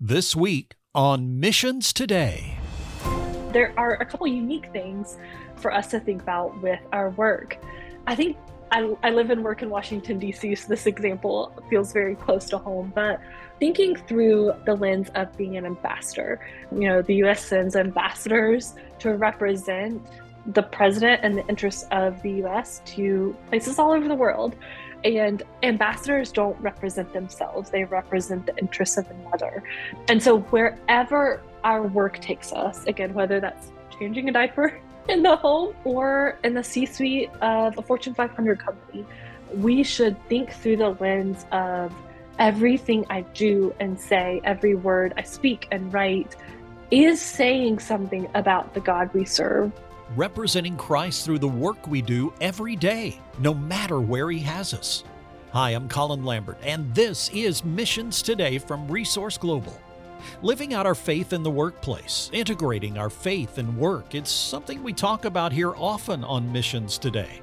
This week on Missions Today. There are a couple unique things for us to think about with our work. I think I, I live and work in Washington, D.C., so this example feels very close to home. But thinking through the lens of being an ambassador, you know, the U.S. sends ambassadors to represent the president and the interests of the US to places all over the world. And ambassadors don't represent themselves, they represent the interests of another. And so, wherever our work takes us, again, whether that's changing a diaper in the home or in the C suite of a Fortune 500 company, we should think through the lens of everything I do and say, every word I speak and write is saying something about the God we serve representing Christ through the work we do every day, no matter where He has us. Hi, I'm Collin Lambert, and this is Missions Today from Resource Global. Living out our faith in the workplace, integrating our faith and work, it's something we talk about here often on Missions Today.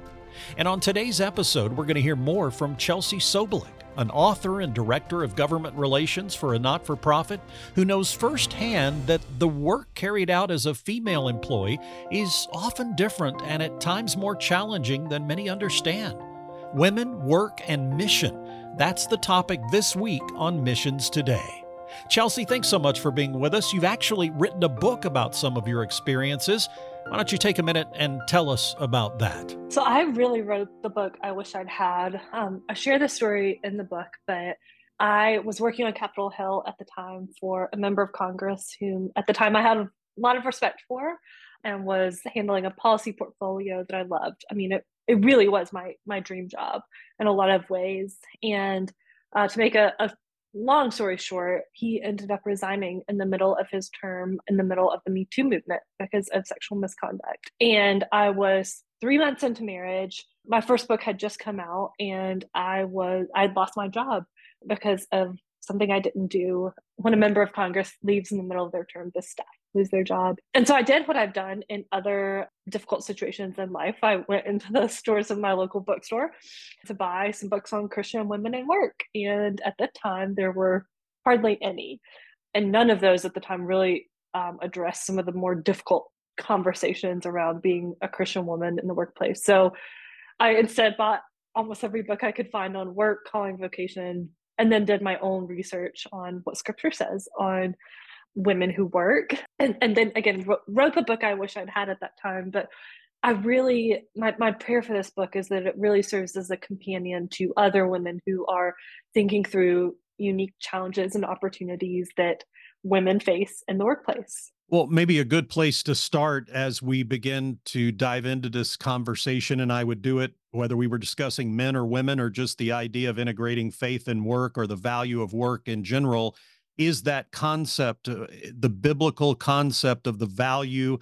And on today's episode, we're going to hear more from Chelsea Sobolik an author and director of government relations for a not for profit who knows firsthand that the work carried out as a female employee is often different and at times more challenging than many understand. Women, work, and mission. That's the topic this week on Missions Today. Chelsea, thanks so much for being with us. You've actually written a book about some of your experiences. Why don't you take a minute and tell us about that? So, I really wrote the book I wish I'd had. Um, I share the story in the book, but I was working on Capitol Hill at the time for a member of Congress whom, at the time, I had a lot of respect for and was handling a policy portfolio that I loved. I mean, it, it really was my my dream job in a lot of ways. And uh, to make a, a long story short, he ended up resigning in the middle of his term, in the middle of the Me Too movement because of sexual misconduct. And I was three months into marriage. My first book had just come out, and I was I'd lost my job because of something I didn't do. When a member of Congress leaves in the middle of their term, this staff lose their job. And so I did what I've done in other difficult situations in life. I went into the stores of my local bookstore to buy some books on Christian women and work. And at that time, there were hardly any. And none of those at the time really um, addressed some of the more difficult conversations around being a Christian woman in the workplace. So I instead bought almost every book I could find on work, calling, vocation, and then did my own research on what scripture says on women who work. And, and then again wrote, the book i wish i'd had at that time but i really my, my prayer for this book is that it really serves as a companion to other women who are thinking through unique challenges and opportunities that women face in the workplace. Well, maybe a good place to start as we begin to dive into this conversation, and I would do it whether we were discussing men or women or just the idea of integrating faith and work or the value of work in general, is that concept, uh, the biblical concept of the value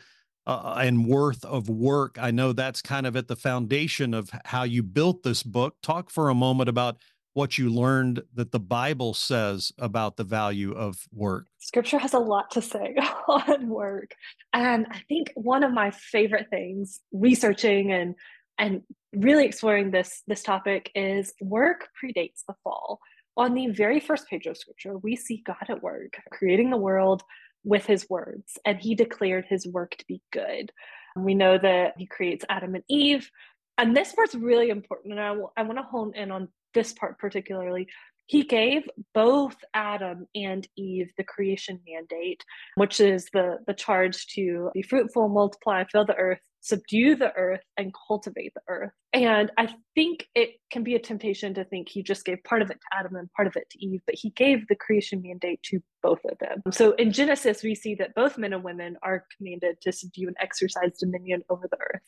uh, and worth of work. I know that's kind of at the foundation of how you built this book. Talk for a moment about what you learned that the Bible says about the value of work? Scripture has a lot to say on work. And I think one of my favorite things researching and and really exploring this this topic is work predates the fall. On the very first page of scripture, we see God at work, creating the world with his words, and he declared his work to be good. We know that he creates Adam and Eve. And this part's really important. And I, I want to hone in on this part particularly, he gave both Adam and Eve the creation mandate, which is the, the charge to be fruitful, multiply, fill the earth, subdue the earth, and cultivate the earth. And I think it can be a temptation to think he just gave part of it to Adam and part of it to Eve, but he gave the creation mandate to both of them. So in Genesis, we see that both men and women are commanded to subdue and exercise dominion over the earth.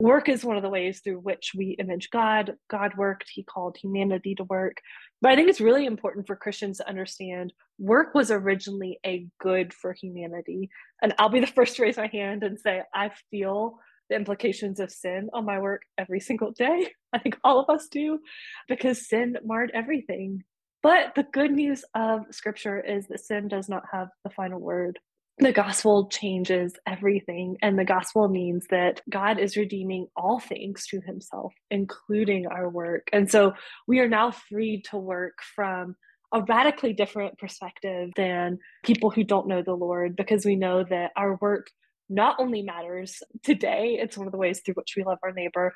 Work is one of the ways through which we image God. God worked, he called humanity to work. But I think it's really important for Christians to understand work was originally a good for humanity. And I'll be the first to raise my hand and say, I feel the implications of sin on my work every single day. I think all of us do, because sin marred everything. But the good news of scripture is that sin does not have the final word the gospel changes everything. And the gospel means that God is redeeming all things to himself, including our work. And so we are now free to work from a radically different perspective than people who don't know the Lord because we know that our work not only matters today, it's one of the ways through which we love our neighbor,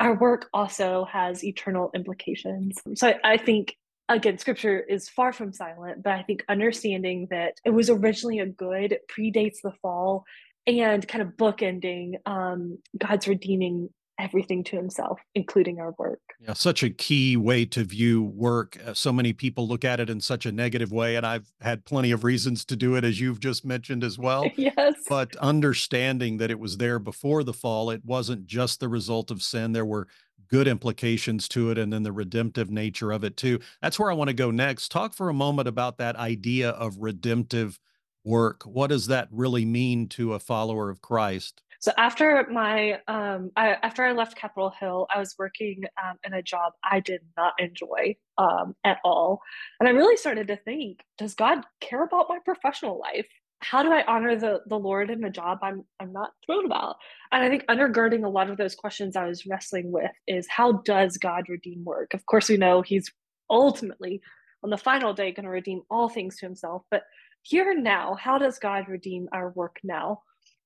our work also has eternal implications. So I, I think again, scripture is far from silent, but I think understanding that it was originally a good predates the fall and kind of bookending um, God's redeeming everything to himself, including our work. Yeah, such a key way to view work. Uh, so many people look at it in such a negative way, and I've had plenty of reasons to do it, as you've just mentioned as well. yes. But understanding that it was there before the fall, it wasn't just the result of sin. There were good implications to it, and then the redemptive nature of it too. That's where I want to go next. Talk for a moment about that idea of redemptive work. What does that really mean to a follower of Christ? So after my um, I, after I left Capitol Hill, I was working um, in a job I did not enjoy um, at all, and I really started to think: Does God care about my professional life? How do I honor the the Lord in a job I'm I'm not thrilled about? And I think undergirding a lot of those questions I was wrestling with is how does God redeem work? Of course, we know He's ultimately on the final day going to redeem all things to Himself, but here and now, how does God redeem our work now?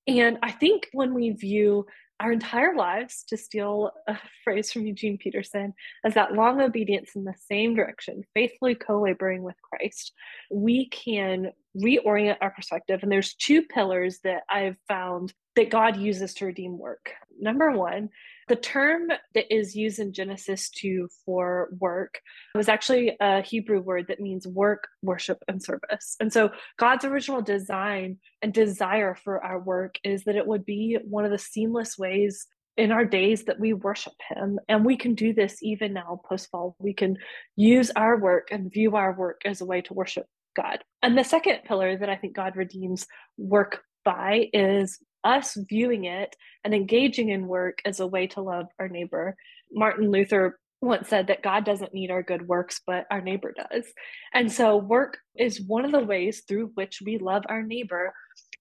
And I think when we view our entire lives, to steal a phrase from Eugene Peterson, as that long obedience in the same direction, faithfully co laboring with Christ, we can reorient our perspective. And there's two pillars that I've found that God uses to redeem work. Number one, the term that is used in Genesis 2 for work was actually a Hebrew word that means work, worship, and service. And so God's original design and desire for our work is that it would be one of the seamless ways in our days that we worship him and we can do this even now post fall we can use our work and view our work as a way to worship god and the second pillar that i think god redeems work by is us viewing it and engaging in work as a way to love our neighbor. Martin Luther once said that God doesn't need our good works, but our neighbor does. And so, work is one of the ways through which we love our neighbor.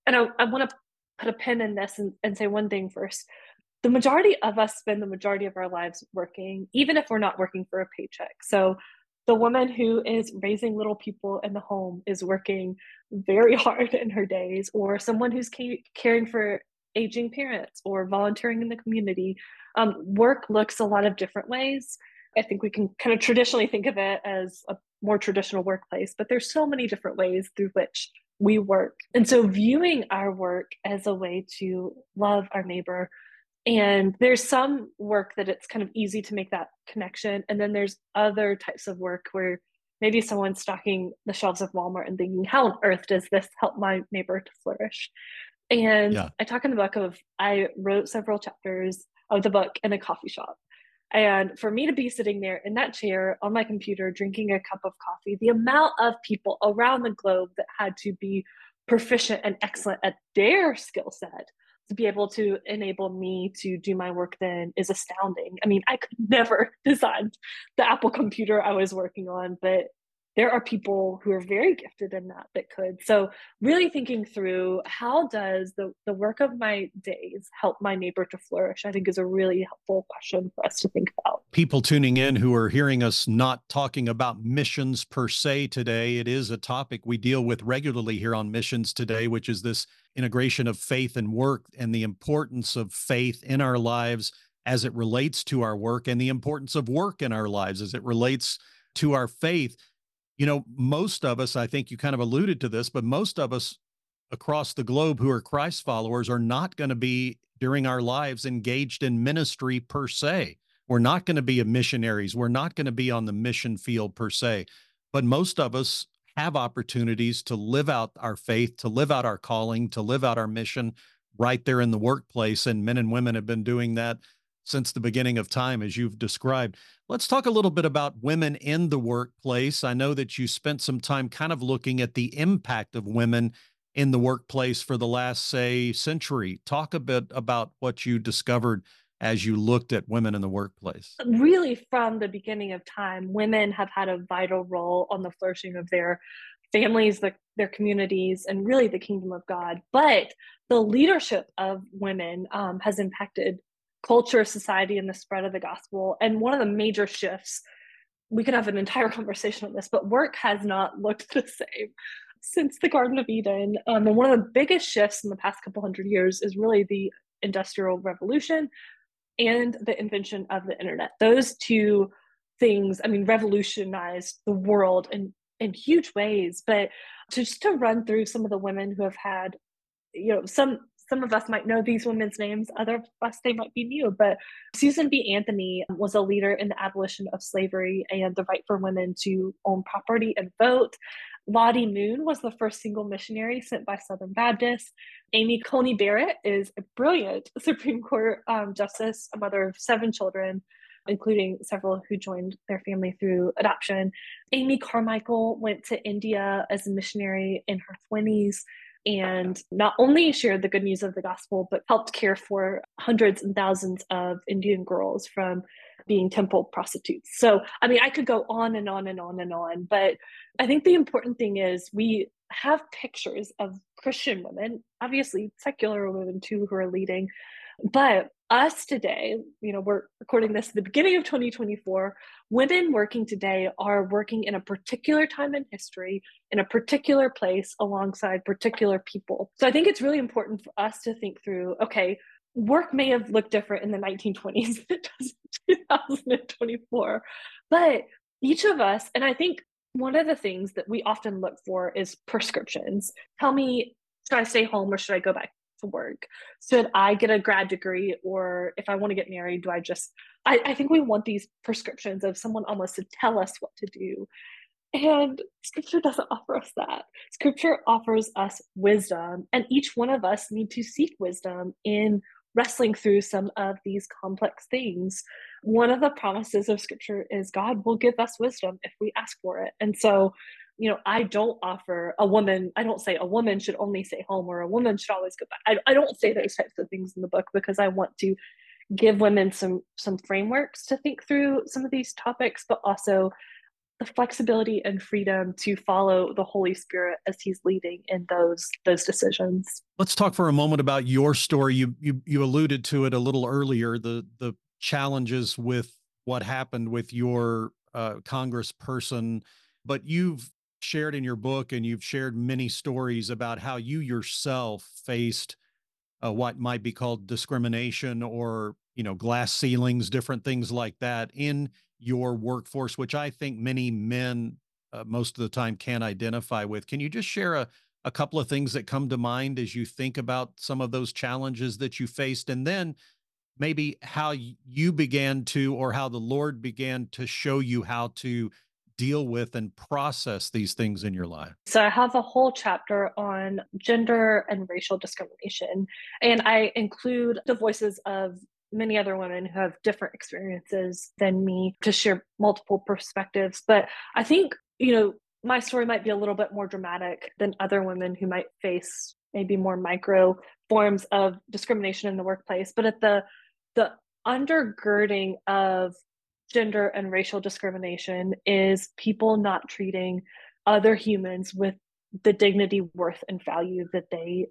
And I, I want to put a pin in this and, and say one thing first. The majority of us spend the majority of our lives working, even if we're not working for a paycheck. So, the woman who is raising little people in the home is working very hard in her days, or someone who's caring for aging parents or volunteering in the community. Um, work looks a lot of different ways. I think we can kind of traditionally think of it as a more traditional workplace, but there's so many different ways through which we work. And so viewing our work as a way to love our neighbor and there's some work that it's kind of easy to make that connection. And then there's other types of work where maybe someone's stocking the shelves of walmart and thinking how on earth does this help my neighbor to flourish? And yeah. i talk in the book of i wrote several chapters of the book in a coffee shop. And for me to be sitting there in that chair on my computer drinking a cup of coffee the amount of people around the globe that had to be proficient and excellent at their skill set to be able to enable me to do my work then is astounding. I mean, I could never design the Apple computer I was working on, but there are people who are very gifted in that that could. So really thinking through how does the, the work of my days help my neighbor to flourish i think is a really helpful question for us to think about. People tuning in who are hearing us not talking about missions per se today it is a topic we deal with regularly here on missions today which is this integration of faith and work and the importance of faith in our lives as it relates to our work and the importance of work in our lives as it relates to our faith you know, most of us, I think you kind of alluded to this, but most of us across the globe who are Christ followers are not going to be during our lives engaged in ministry per se. We're not going to be missionaries. We're not going to be on the mission field per se. But most of us have opportunities to live out our faith, to live out our calling, to live out our mission right there in the workplace. And men and women have been doing that since the beginning of time, as you've described. Let's talk a little bit about women in the workplace. I know that you spent some time kind of looking at the impact of women in the workplace for the last, say, century. Talk a bit about what you discovered as you looked at women in the workplace. Really, from the beginning of time, women have had a vital role on the flourishing of their families, the, their communities, and really the kingdom of God. But the leadership of women um, has impacted culture, society, and the spread of the gospel. And one of the major shifts we could have an entire conversation on this, but work has not looked the same since the Garden of Eden. Um, and one of the biggest shifts in the past couple hundred years is really the Industrial Revolution and the invention of the internet. Those two things, I mean, revolutionized the world in, in huge ways. But to, just to run through some of the women who have had, you know, some some of us might know these women's names, other of us they might be new, but Susan B. Anthony was a leader in the abolition of slavery and the right for women to own property and vote. Lottie Moon was the first single missionary sent by Southern Baptists. Amy Coney Barrett is a brilliant Supreme Court um, justice, a mother of seven children, including several who joined their family through adoption. Amy Carmichael went to India as a missionary in her 20s and not only shared the good news of the gospel, but helped care for hundreds and thousands of Indian girls from being temple prostitutes. So, I mean, I could go on and on and on and on, but I think the important thing is we have pictures of Christian women, obviously secular women too, who are leading, but us today, you know, we're recording this at the beginning of 2024. Women working today are working in a particular time in history, in a particular place, alongside particular people. So I think it's really important for us to think through okay, work may have looked different in the 1920s than it does in 2024, but each of us, and I think one of the things that we often look for is prescriptions. Tell me, should I stay home or should I go back to work? Should I get a grad degree or if I want to get married, do I just I, I think we want these prescriptions of someone almost to tell us what to do. And scripture doesn't offer us that. Scripture offers us wisdom, and each one of us need to seek wisdom in wrestling through some of these complex things. One of the promises of scripture is God will give us wisdom if we ask for it. And so you know, I don't offer a woman, I don't say a woman should only stay home or a woman should always go back. I, I don't say those types of things in the book because I want to give women some some frameworks to think through some of these topics, but also the flexibility and freedom to follow the Holy Spirit as He's leading in those those decisions. Let's talk for a moment about your story. You you you alluded to it a little earlier. The the challenges with what happened with your uh, Congressperson, but you've shared in your book and you've shared many stories about how you yourself faced uh, what might be called discrimination or you know glass ceilings different things like that in your workforce which i think many men uh, most of the time can't identify with. Can you just share a, a couple of things that come to mind as you think about some of those challenges that you faced and then maybe how you began to or how the lord began to show you how to deal with and process these things in your life? So, I have a whole chapter on gender and racial discrimination, and I include the voices of many other women who have different experiences than me to share multiple perspectives. But I think, you know, my story might be a little bit more dramatic than other women who might face maybe more micro forms of discrimination in the workplace. But at the the undergirding of gender and racial discrimination is people not treating other humans with the dignity, worth, and value that they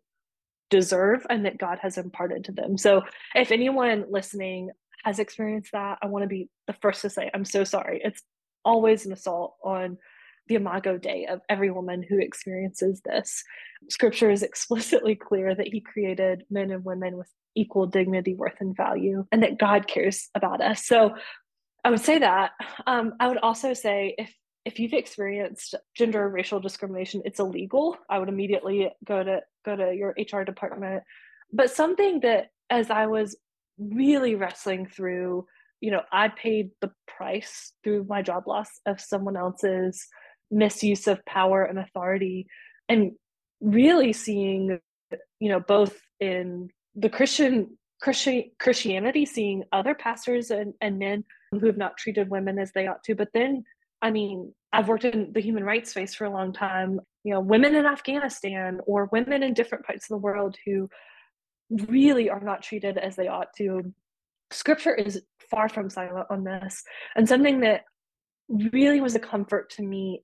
deserve and that God has imparted to them. So, if anyone listening has experienced that, I want to be the first to say, I'm so sorry. It's always an assault on the imago Dei of every woman who experiences this. Scripture is explicitly clear that He created men and women with equal dignity, worth, and value, and that God cares about us. So, I would say that. Um, I would also say if if you've experienced gender or racial discrimination, it's illegal. I would immediately go to go to your HR department. But something that as I was really wrestling through, you know, I paid the price through my job loss of someone else's misuse of power and authority and really seeing, you know, both in the Christian Christi- Christianity, seeing other pastors and, and men who have not treated women as they ought to. But then, I mean, I've worked in the human rights space for a long time. You know, women in Afghanistan or women in different parts of the world who really are not treated as they ought to. Scripture is far from silent on this. And something that really was a comfort to me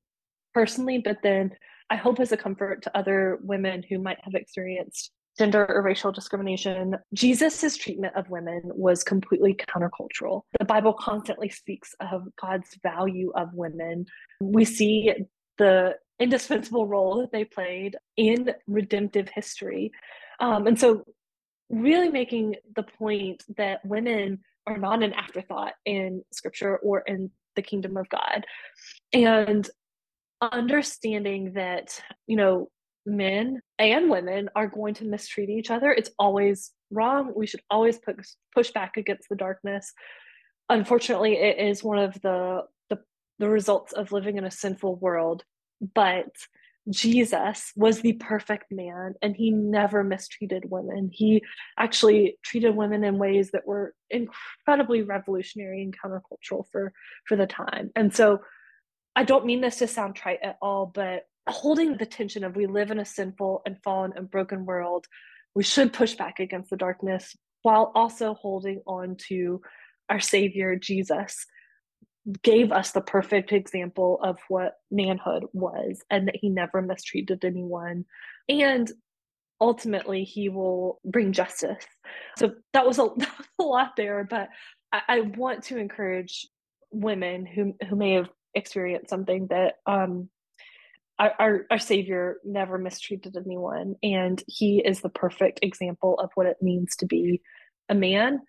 personally, but then I hope is a comfort to other women who might have experienced gender or racial discrimination. Jesus's treatment of women was completely countercultural. The Bible constantly speaks of God's value of women. We see the indispensable role that they played in redemptive history. Um, and so, really making the point that women are not an afterthought in scripture or in the kingdom of God. And understanding that, you know, men and women are going to mistreat each other. It's always wrong. We should always push push back against the darkness. Unfortunately, it is one of the the, the results of living in a sinful world. But Jesus was the perfect man and he never mistreated women. He actually treated women in ways that were incredibly revolutionary and countercultural for for the time. And so I don't mean this to sound trite at all, but holding the tension of we live in a sinful and fallen and broken world, we should push back against the darkness while also holding on to our Savior Jesus gave us the perfect example of what manhood was and that he never mistreated anyone. And ultimately, he will bring justice. So that was a, that was a lot there, but I, I, want to encourage women who, who may have experienced something that um, our, our, our savior never mistreated anyone and he is the perfect example of what it means to be a man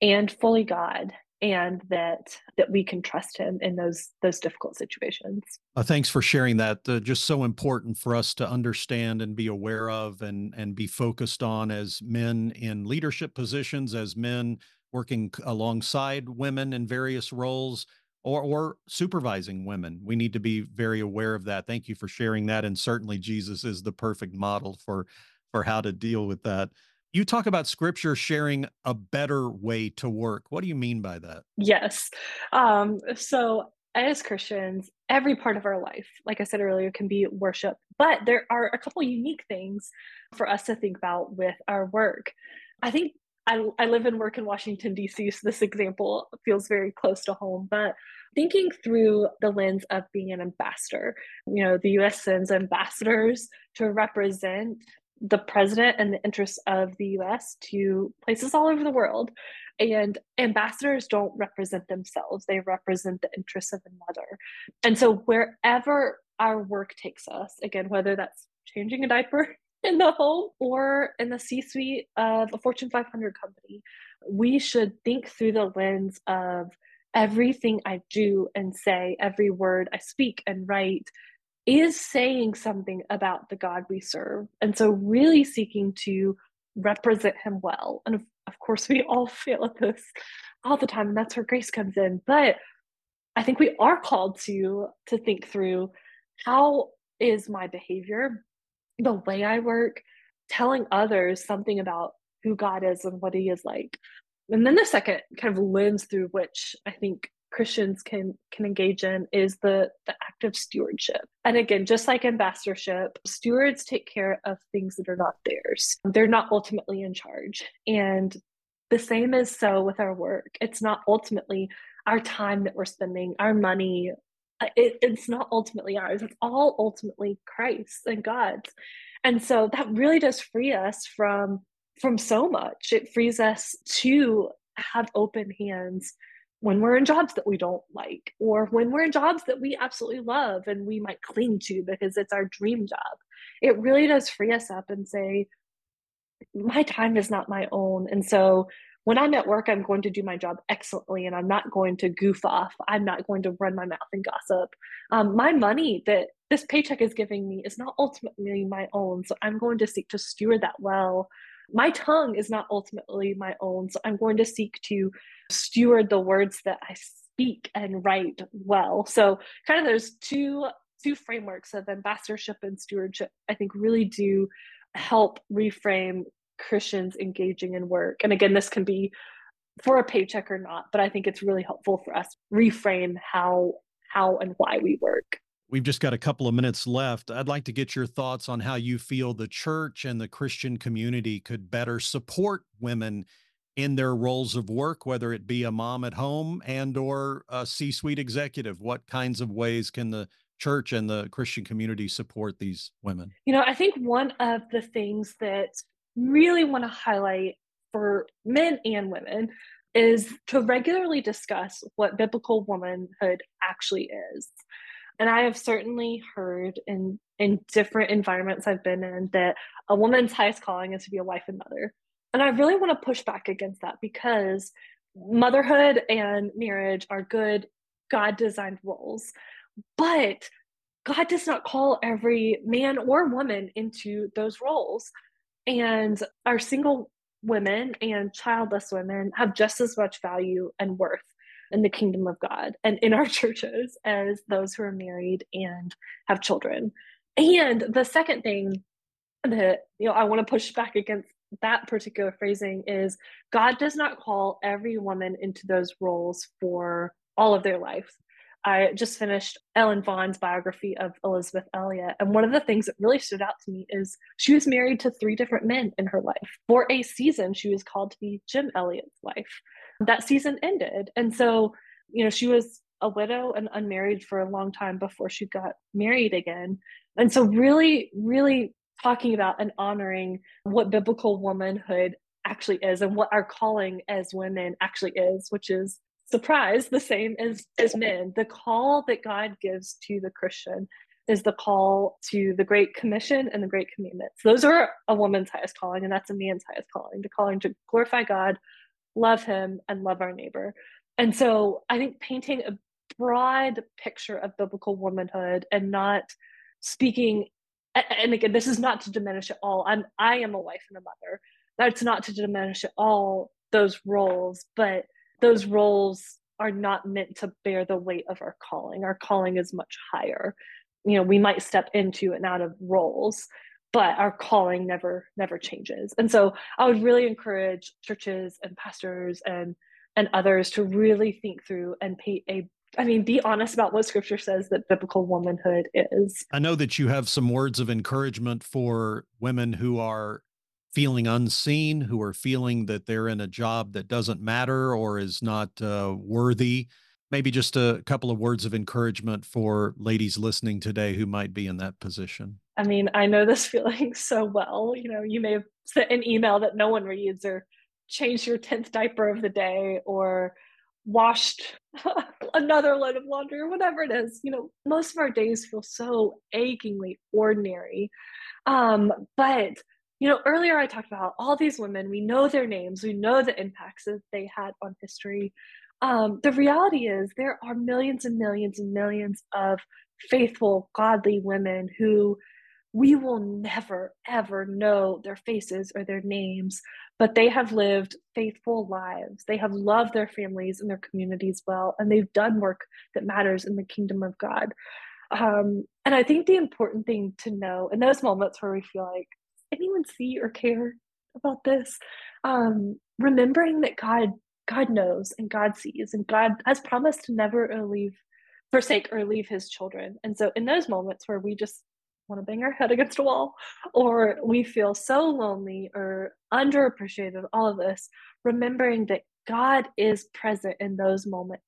and fully god and that that we can trust him in those those difficult situations. Uh, thanks for sharing that. Uh, just so important for us to understand and be aware of and and be focused on as men in leadership positions as men working alongside women in various roles or or supervising women. We need to be very aware of that. Thank you for sharing that and certainly Jesus is the perfect model for for how to deal with that. You talk about scripture sharing a better way to work. What do you mean by that? Yes. Um, so as Christians, every part of our life, like I said earlier, can be worship, but there are a couple unique things for us to think about with our work. I think I, I live and work in Washington, D.C., so this example feels very close to home. But thinking through the lens of being an ambassador, you know, the US sends ambassadors to represent the president and the interests of the US to places all over the world. And ambassadors don't represent themselves, they represent the interests of another. And so, wherever our work takes us, again, whether that's changing a diaper in the home or in the C suite of a Fortune 500 company. We should think through the lens of everything I do and say, every word I speak and write is saying something about the God we serve. And so, really seeking to represent Him well. And of, of course, we all fail at this all the time, and that's where grace comes in. But I think we are called to to think through how is my behavior the way I work, telling others something about who God is and what He is like. And then the second kind of lens through which I think Christians can can engage in is the the act of stewardship. And again, just like ambassadorship, stewards take care of things that are not theirs. They're not ultimately in charge. And the same is so with our work. It's not ultimately our time that we're spending, our money, Uh, it, it's not ultimately ours it's all ultimately christ and god's. And so that really does free us from from so much. It frees us to have open hands when we're in jobs that we don't like or when we're in jobs that we absolutely love and we might cling to because it's our dream job. It really does free us up and say my time is not my own. And so when I'm at work, I'm going to do my job excellently and I'm not going to goof off. I'm not going to run my mouth and gossip. Um, my money that this paycheck is giving me is not ultimately my own. So I'm going to seek to steward that well. My tongue is not ultimately my own. So I'm going to seek to steward the words that I speak and write well. So kind of those two two frameworks of ambassadorship and stewardship, I think really do help reframe Christians engaging in work. And again, this can be for a paycheck or not, but I think it's really helpful for us reframe how how and why we work. We've just got a couple of minutes left. I'd like to get your thoughts on how you feel the church and the Christian community could better support women in their roles of work, whether it be a mom at home and or a C-suite executive. What kinds of ways can the church and the Christian community support these women? You know, I think one of the things that really want to highlight for men and women is to regularly discuss what biblical womanhood actually is. And I have certainly heard in in different environments I've been in that a woman's highest calling is to be a wife and mother. And I really want to push back against that because motherhood and marriage are good God designed roles. But God does not call every man or woman into those roles. And our single women and childless women have just as much value and worth in the kingdom of God and in our churches as those who are married and have children. And the second thing that you know I want to push back against that particular phrasing is God does not call every woman into those roles for all of their life. I just finished Ellen Vaughn's biography of Elizabeth Elliot. And one of the things that really stood out to me is she was married to three different men in her life. For a season, she was called to be Jim Elliot's wife. That season ended. And so, you know, she was a widow and unmarried for a long time before she got married again. And so, really, really talking about and honoring what biblical womanhood actually is and what our calling as women actually is, which is surprise the same as as men. The call that god gives to the christian is the call to the great commission and the great commandments. Those are a woman's highest calling and that's a man's highest calling the calling to glorify god love him and love our neighbor. And so i think painting a broad picture of biblical womanhood and not speaking and again this is not to diminish at all. I'm i am a wife and a mother. That's not to diminish at all those roles but those roles are not meant to bear the weight of our calling. Our calling is much higher. You know, we might step into and out of roles, but our calling never never changes. And so I would really encourage churches and pastors and and others to really think through and pay a I mean, be honest about what scripture says that biblical womanhood is. I know that you have some words of encouragement for women who are feeling unseen, who are feeling that they're in a job that doesn't matter or is not uh, worthy. Maybe just a couple of words of encouragement for ladies listening today who might be in that position. I mean, I know this feeling so well. You know, you may have sent an email that no one reads or changed your 10th diaper of the day or washed another load of laundry or whatever it is. You know, most of our days feel so achingly ordinary. Um, but you know, earlier I talked about all these women, we know their names, we know the impacts that they had on history. Um, the reality is, there are millions and millions and millions of faithful, godly women who we will never, ever know their faces or their names, but they have lived faithful lives. They have loved their families and their communities well, and they've done work that matters in the kingdom of God. Um, and I think the important thing to know in those moments where we feel like, anyone see or care about this? Um, remembering that God God knows and God sees and God has promised to never leave forsake or leave his children. And so in those moments where we just want to bang our head against a wall or we feel so lonely or underappreciated all of this remembering that God is present in those moments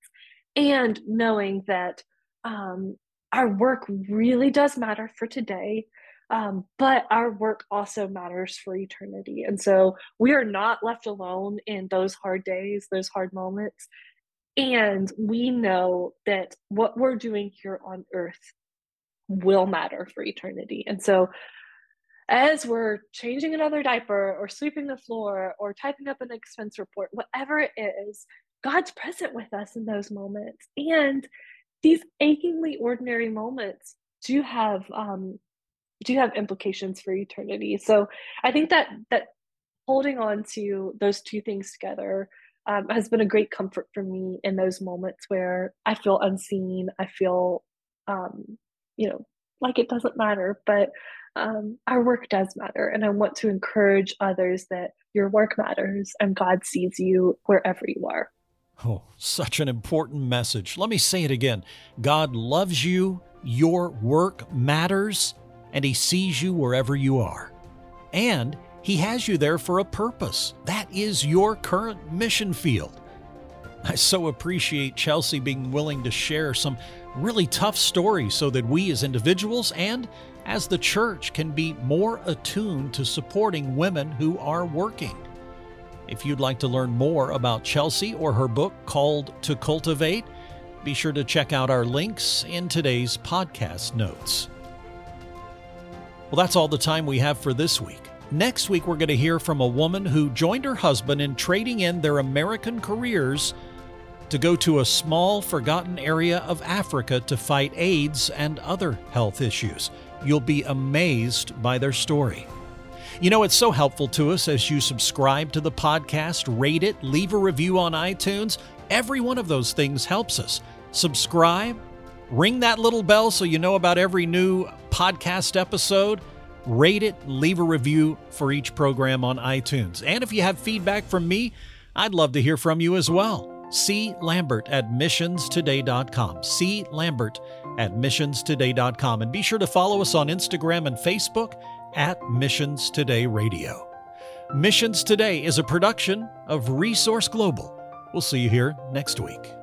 and knowing that um, our work really does matter for today um, but our work also matters for eternity. And so we are not left alone in those hard days, those hard moments. And we know that what we're doing here on earth will matter for eternity. And so as we're changing another diaper or sweeping the floor or typing up an expense report, whatever it is, God's present with us in those moments. And these achingly ordinary moments do have um, do have implications for eternity. So I think that that holding on to those two things together um, has been a great comfort for me in those moments where I feel unseen. I feel, um, you know, like it doesn't matter, but um, our work does matter. And I want to encourage others that your work matters and God sees you wherever you are. Oh, such an important message. Let me say it again God loves you, your work matters, and He sees you wherever you are. And He has you there for a purpose. That is your current mission field. I so appreciate Chelsea being willing to share some really tough stories so that we as individuals and as the church can be more attuned to supporting women who are working. If you'd like to learn more about Chelsea or her book called To Cultivate, be sure to check out our links in today's podcast notes. Well, that's all the time we have for this week. Next week, we're going to hear from a woman who joined her husband in trading in their American careers to go to a small, forgotten area of Africa to fight AIDS and other health issues. You'll be amazed by their story. You know, it's so helpful to us as you subscribe to the podcast, rate it, leave a review on iTunes. Every one of those things helps us. Subscribe, ring that little bell so you know about every new podcast episode. Rate it, leave a review for each program on iTunes. And if you have feedback from me, I'd love to hear from you as well. C. Lambert at missionstoday.com. C. Lambert at missionstoday.com. And be sure to follow us on Instagram and Facebook at Missions Today Radio. Missions Today is a production of Resource Global. We'll see you here next week.